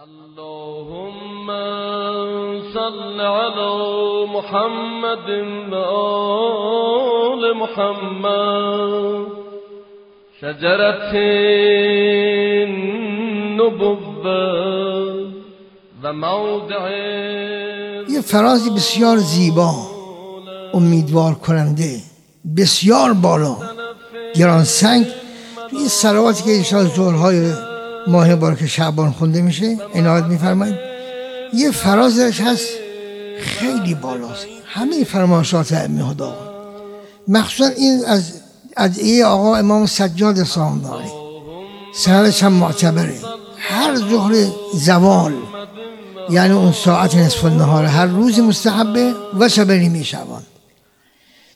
اللهم صل على محمد وآل محمد. شجرة النبوة و موضع یه فرازی بسیار زیبا امیدوار کننده بسیار بالا گران سنگ این سلواتی که ایشان زورهای ماه بارک شعبان خونده میشه عنایت میفرمایید یه فرازش هست. خیلی بالاست. همه فرماشات ائمه خدا مخصوصا این از ادعیه آقا امام سجاد سامداری. سندش هم معتبره. هر ظهر زوال یعنی اون ساعت نصف النهار هر روز مستحبه و شب نیمه شبان.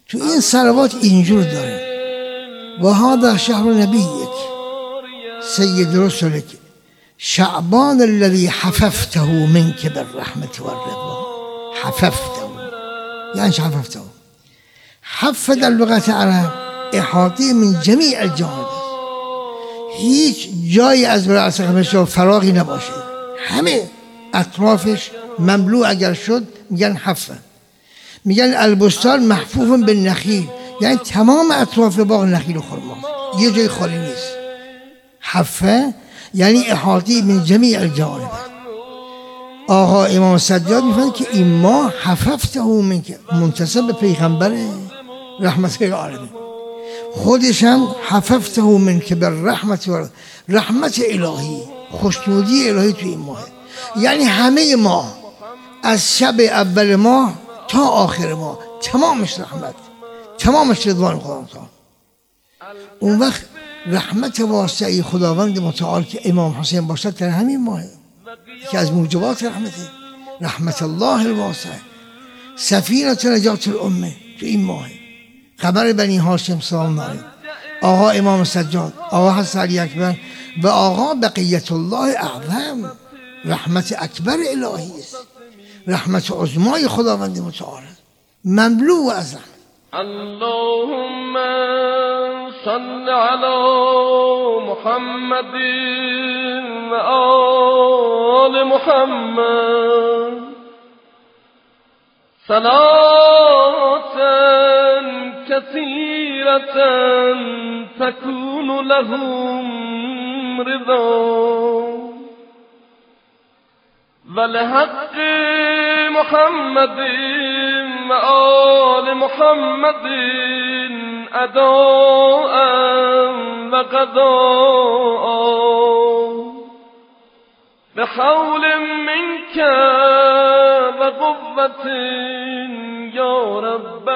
تو این سلوات اینجور داره. و هذا شهر نبیک سید رسلك شعبان الذي حففته منك بالرحمة والرضا حففته. يعني ايش حففته. حف در لغت عرب احاطه من جمیع الجانب هیچ جایی از برای و فراغی نباشه. همه اطرافش مملو اگر شد میگن حفه میگن البستان محفوف به نخیل. یعنی تمام اطراف باغ نخیل و خرما. یه جای خالی نیست. حفه یعنی احاطی من جمیع الجانب آقا امام سجاد می‌فهمد که این ما حففته من که منتصب به پیغمبر رحمت العالمین خودش هم حففته من که بر رحمت و رحمت الهی خوشنودی الهی تو این ماه. یعنی همه ما از شب اول ماه تا آخر ماه تمامش رحمت تمامش رضوان خدا. اون وقت رحمت واسعی خداوند متعال که امام حسین باشد در همین ماه. که از موجبات رحمته رحمت الله الواسع. سفینت نجات الامه تو این ماه. خبر بنی هاشم سلام داریم آقا امام سجاد آقا حسن علی اکبر و آقا بقیت الله اعظم. رحمت اکبر الهی است. رحمت عظمای خداوند متعال. مملو از رحمت اللهم صل على محمد وآل محمد. صلاة كثيرة تكون لهم رضا. ولحق محمد محمد أداء وقضاء بحول منك وقوة يا رب